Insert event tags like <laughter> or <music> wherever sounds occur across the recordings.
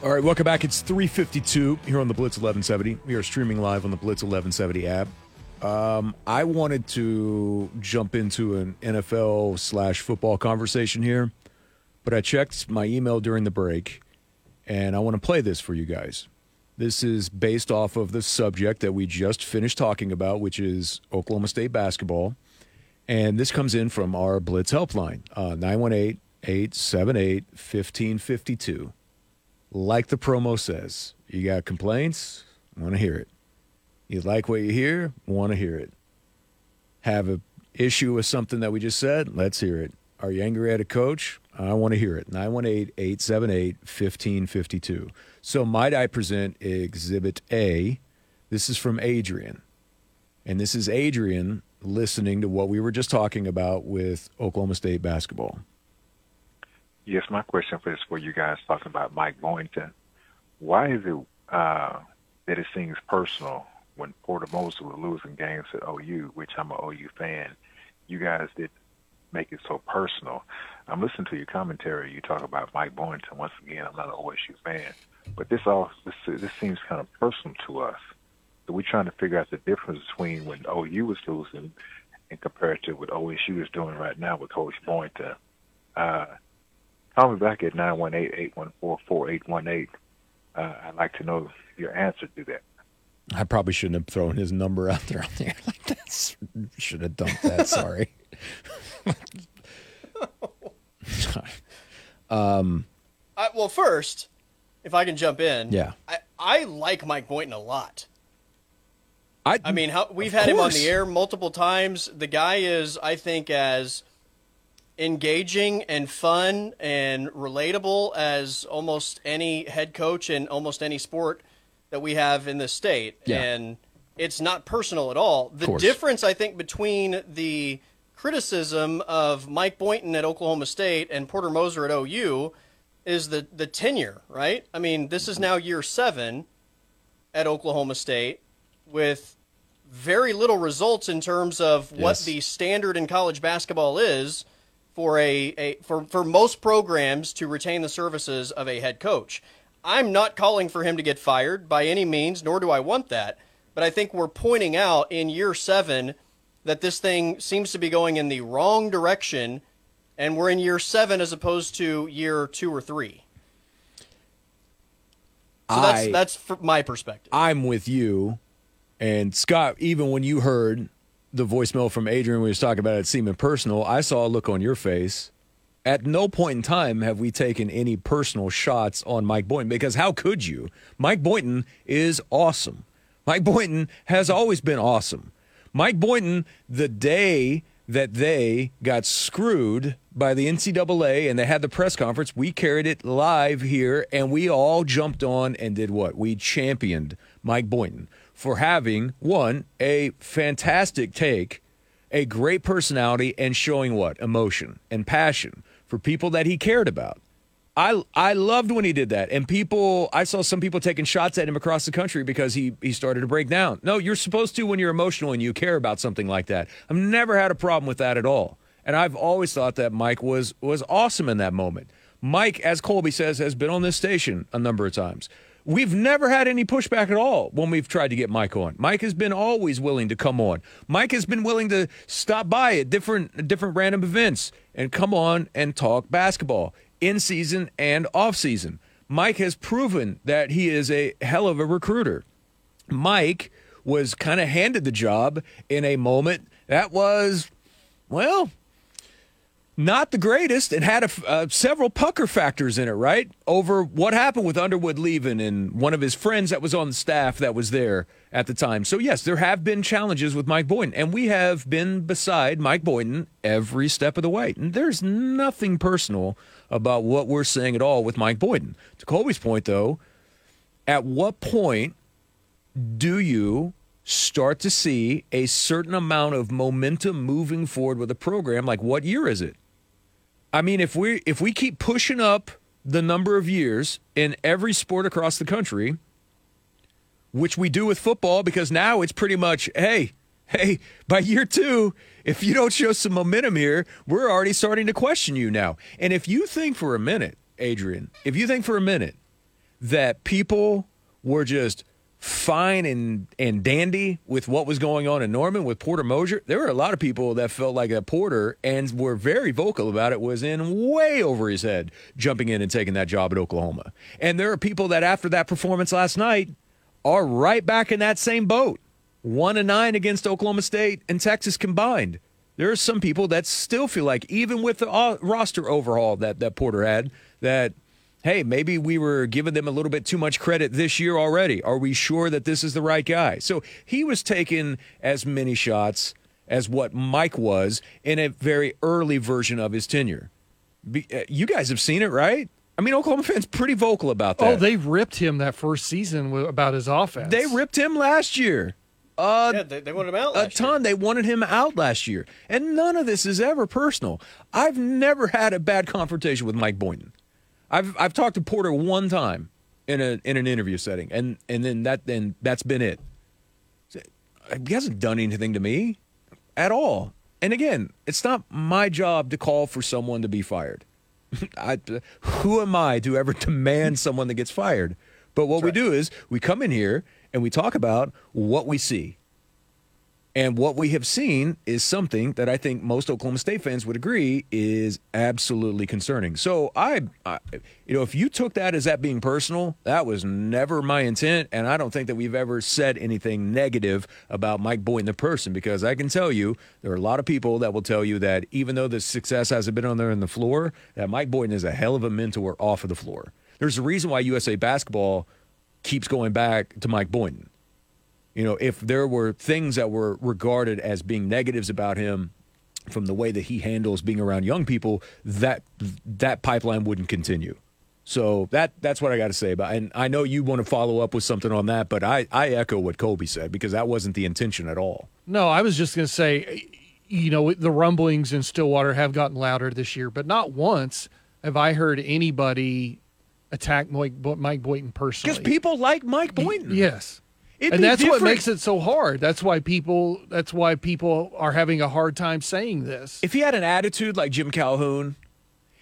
All right, welcome back. It's 352 here on the Blitz 1170. We are streaming live on the Blitz 1170 app. Um, I wanted to jump into an NFL slash football conversation here, but I checked my email during the break, and I want to play this for you guys. This is based off of the subject that we just finished talking about, which is Oklahoma State basketball. And this comes in from our Blitz helpline, uh, 918 878 1552. Like the promo says, you got complaints? Want to hear it. You like what you hear? Want to hear it. Have a issue with something that we just said? Let's hear it. Are you angry at a coach? I want to hear it. 918 878 1552. So, might I present Exhibit A? This is from Adrian. And this is Adrian listening to what we were just talking about with Oklahoma State basketball. Yes, my question is for you guys talking about Mike Boynton. Why is it uh, that it seems personal when Porter Moser was losing games at OU, which I'm an OU fan? You guys did make it so personal. I'm listening to your commentary. You talk about Mike Boynton. Once again, I'm not an OSU fan, but this all this, this seems kind of personal to us. So we're trying to figure out the difference between when OU was losing and compared to what OSU is doing right now with Coach Boynton. Uh, Call me back at 918-814-4818. Uh, I'd like to know your answer to that. I probably shouldn't have thrown his number out there on there <laughs> like that. Should have dumped that. <laughs> Sorry. <laughs> um, I, well, first, if I can jump in, yeah, I, I like Mike Boynton a lot. I, I mean, how, we've had him on the air multiple times. The guy is, I think, as engaging and fun and relatable as almost any head coach in almost any sport that we have in the state. Yeah. And it's not personal at all. The difference, I think, between the criticism of Mike Boynton at Oklahoma State and Porter Moser at OU is the, the tenure, right? I mean, this is now year seven at Oklahoma State with very little results in terms of what Yes. the standard in college basketball is for a, a for, for most programs to retain the services of a head coach. I'm not calling for him to get fired by any means, nor do I want that. But I think we're pointing out in year seven that this thing seems to be going in the wrong direction, and we're in year seven as opposed to year two or three. So that's I- that's my perspective. I'm with you. And Scott, even when you heard the voicemail from Adrian he was talking about it seeming personal, I saw a look on your face. At no point in time have we taken any personal shots on Mike Boynton because how could you? Mike Boynton is awesome. Mike Boynton has always been awesome. Mike Boynton, the day that they got screwed by the NCAA and they had the press conference, we carried it live here and we all jumped on and did what? We championed Mike Boynton for having, one, a fantastic take, a great personality, and showing what? Emotion and passion for people that he cared about. I I loved when he did that. And people I saw some people taking shots at him across the country because he he started to break down. No, you're supposed to when you're emotional and you care about something like that. I've never had a problem with that at all. And I've always thought that Mike was was awesome in that moment. Mike, as Colby says, has been on this station a number of times. We've never had any pushback at all when we've tried to get Mike on. Mike has been always willing to come on. Mike has been willing to stop by at different different random events and come on and talk basketball in season and off season. Mike has proven that he is a hell of a recruiter. Mike was kind of handed the job in a moment that was, well, not the greatest. It had a, uh, several pucker factors in it, right? Over what happened with Underwood leaving and one of his friends that was on the staff that was there at the time. So, yes, there have been challenges with Mike Boynton, and we have been beside Mike Boynton every step of the way. And there's nothing personal about what we're saying at all with Mike Boynton. To Colby's point, though, at what point do you start to see a certain amount of momentum moving forward with a program? Like, what year is it? I mean, if we if we keep pushing up the number of years in every sport across the country, which we do with football, because now it's pretty much, hey, hey, by year two, if you don't show some momentum here, we're already starting to question you now. And if you think for a minute, Adrian, if you think for a minute that people were just fine and, and dandy with what was going on in Norman with Porter Moser. There were a lot of people that felt like a Porter and were very vocal about it was in way over his head jumping in and taking that job at Oklahoma. And there are people that after that performance last night are right back in that same boat. One and nine against Oklahoma State and Texas combined. There are some people that still feel like, even with the uh, roster overhaul that, that Porter had, that – hey, maybe we were giving them a little bit too much credit this year already. Are we sure that this is the right guy? So he was taking as many shots as what Mike was in a very early version of his tenure. Be, uh, you guys have seen it, right? I mean, Oklahoma fans pretty vocal about that. Oh, they ripped him that first season about his offense. They ripped him last year. Uh, yeah, they, they, wanted him out. a ton. Year. They wanted him out last year, and none of this is ever personal. I've never had a bad confrontation with Mike Boynton. I've I've talked to Porter one time in a in an interview setting, and and then that then that's been it. He hasn't done anything to me at all. And again, it's not my job to call for someone to be fired. <laughs> I, who am I to ever demand <laughs> someone that gets fired? But what we do is we come in here and we talk about what we see. And what we have seen is something that I think most Oklahoma State fans would agree is absolutely concerning. So I, I, you know, if you took that as that being personal, that was never my intent, and I don't think that we've ever said anything negative about Mike Boynton the person because I can tell you there are a lot of people that will tell you that even though the success hasn't been on there on the floor, that Mike Boynton is a hell of a mentor off of the floor. There's a reason why USA basketball keeps going back to Mike Boynton you know, if there were things that were regarded as being negatives about him from the way that he handles being around young people, that that pipeline wouldn't continue. So that that's what I got to say about. And I know you want to follow up with something on that, but I I echo what Colby said because that wasn't the intention at all. No, I was just going to say, you know, the rumblings in Stillwater have gotten louder this year, but not once have I heard anybody attack Mike, Mike Boynton personally. Because people like Mike Boynton. Yes. It'd and that's different. what makes it so hard. That's why people. That's why people are having a hard time saying this. If he had an attitude like Jim Calhoun,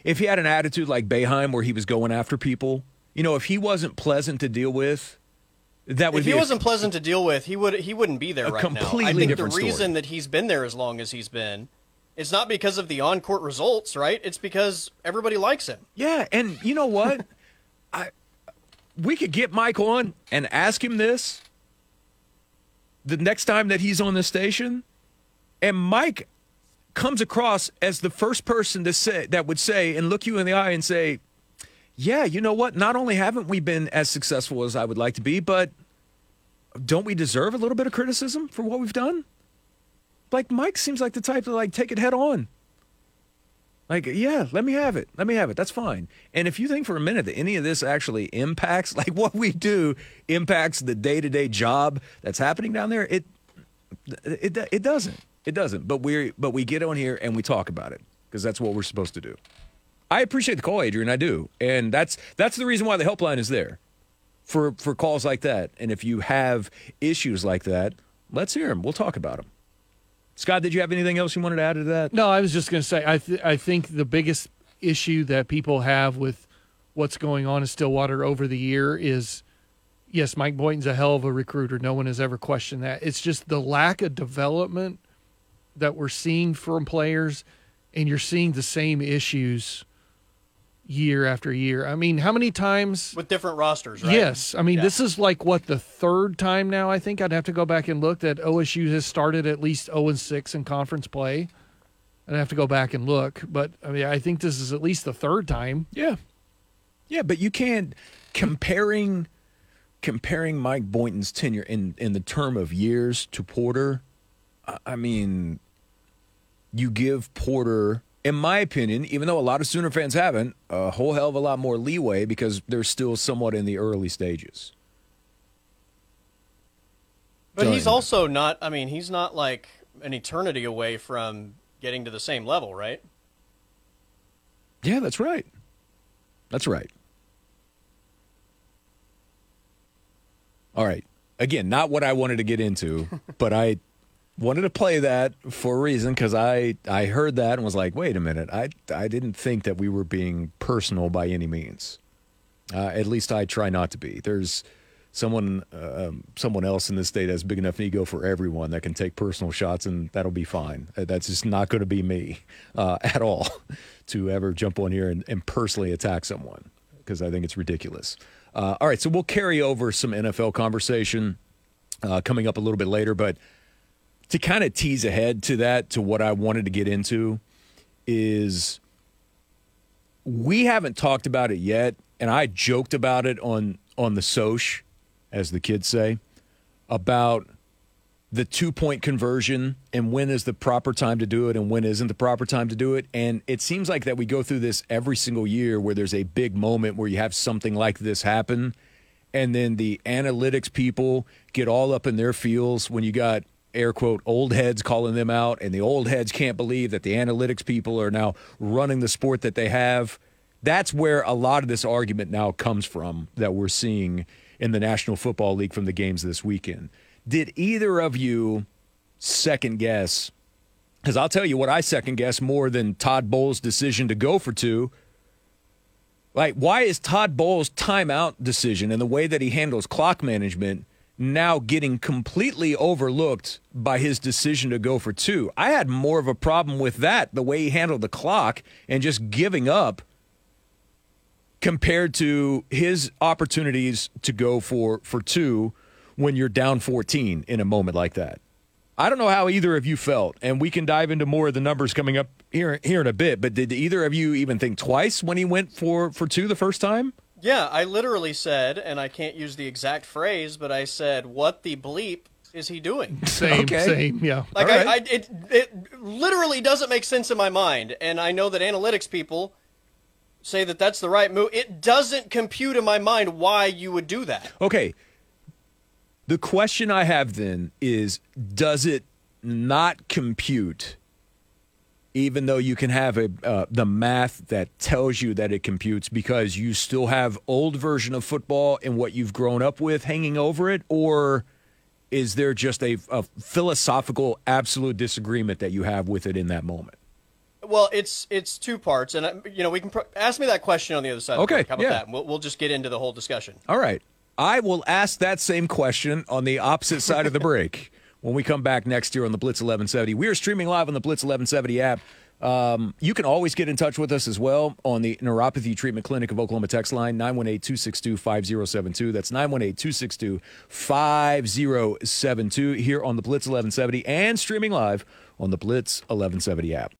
if he had an attitude like Boeheim, where he was going after people, you know, if he wasn't pleasant to deal with, that would. If he a, wasn't pleasant to deal with, he would he wouldn't be there right completely now. I think the reason story. that he's been there as long as he's been, it's not because of the on court results, right? It's because everybody likes him. Yeah, and you know what, <laughs> I we could get Mike on and ask him this the next time that he's on the station, and Mike comes across as the first person to say that would say and look you in the eye and say, "Yeah, you know what? Not only haven't we been as successful as I would like to be, but don't we deserve a little bit of criticism for what we've done?" Like Mike seems like the type to like take it head on. Like, yeah, let me have it. Let me have it. That's fine. And if you think for a minute that any of this actually impacts, <laughs> like what we do impacts the day to day job that's happening down there, it, it, it doesn't. It doesn't. But we but we get on here and we talk about it because that's what we're supposed to do. I appreciate the call, Adrian. I do, and that's that's the reason why the helpline is there for for calls like that. And if you have issues like that, let's hear them. We'll talk about them. Scott, did you have anything else you wanted to add to that? No, I was just going to say I th- I think the biggest issue that people have with what's going on in Stillwater over the year is yes, Mike Boynton's a hell of a recruiter. No one has ever questioned that. It's just the lack of development that we're seeing from players, and you're seeing the same issues year after year. I mean, how many times with different rosters, right? Yes. I mean, yeah. this is like what the third time now. I think I'd have to go back and look that OSU has started at least 0 and 6 in conference play. I'd have to go back and look, but I mean, I think this is at least the third time. Yeah. Yeah, but you can't comparing comparing Mike Boynton's tenure in in the term of years to Porter. I mean, you give Porter in my opinion, even though a lot of Sooner fans haven't, a whole hell of a lot more leeway because they're still somewhat in the early stages. But he's also not, I mean, he's not like an eternity away from getting to the same level, right? Yeah, that's right. That's right. All right. Again, not what I wanted to get into, <laughs> but I wanted to play that for a reason because I I heard that and was like, wait a minute, I I didn't think that we were being personal by any means. Uh, at least I try not to be. There's someone uh, um, someone else in this state has big enough ego for everyone that can take personal shots, and that'll be fine. Uh, that's just not going to be me uh, <laughs> at all to ever jump on here and, and personally attack someone because I think it's ridiculous. Uh, all right, so we'll carry over some NFL conversation uh, coming up a little bit later, but to kind of tease ahead to that, to what I wanted to get into, is we haven't talked about it yet, and I joked about it on on the Soch as the kids say, about the two point conversion and when is the proper time to do it and when isn't the proper time to do it. And it seems like that we go through this every single year where there's a big moment where you have something like this happen. And then the analytics people get all up in their feels when you got air quote old heads calling them out. And the old heads can't believe that the analytics people are now running the sport that they have. That's where a lot of this argument now comes from that we're seeing in the National Football League from the games this weekend. Did either of you second guess? Because I'll tell you what I second guess more than Todd Bowles' decision to go for two. Like, why is Todd Bowles' timeout decision and the way that he handles clock management now getting completely overlooked by his decision to go for two? I had more of a problem with that, the way he handled the clock and just giving up compared to his opportunities to go for for two when you're down 14 in a moment like that. I don't know how either of you felt, and we can dive into more of the numbers coming up here here in a bit. But did either of you even think twice when he went for for two the first time? Yeah, I literally said, and I can't use the exact phrase, but I said, "What the bleep is he doing?" <laughs> Same, Okay. same, yeah. Like All right. I, I, it, it literally doesn't make sense in my mind, and I know that analytics people say that that's the right move. It doesn't compute in my mind why you would do that. Okay. The question I have then is does it not compute even though you can have a uh, the math that tells you that it computes because you still have old version of football and what you've grown up with hanging over it or is there just a, a philosophical absolute disagreement that you have with it in that moment? Well, it's it's two parts, and uh, you know we can pro- ask me that question on the other side. of the Okay, how about yeah. that? We'll, we'll just get into the whole discussion. All right. I will ask that same question on the opposite side of the break <laughs> when we come back next year on the Blitz 1170. We are streaming live on the Blitz 1170 app. Um, you can always get in touch with us as well on the Neuropathy Treatment Clinic of Oklahoma text line 918 262 5072. That's 918 262 5072 here on the Blitz 1170 and streaming live on the Blitz 1170 app.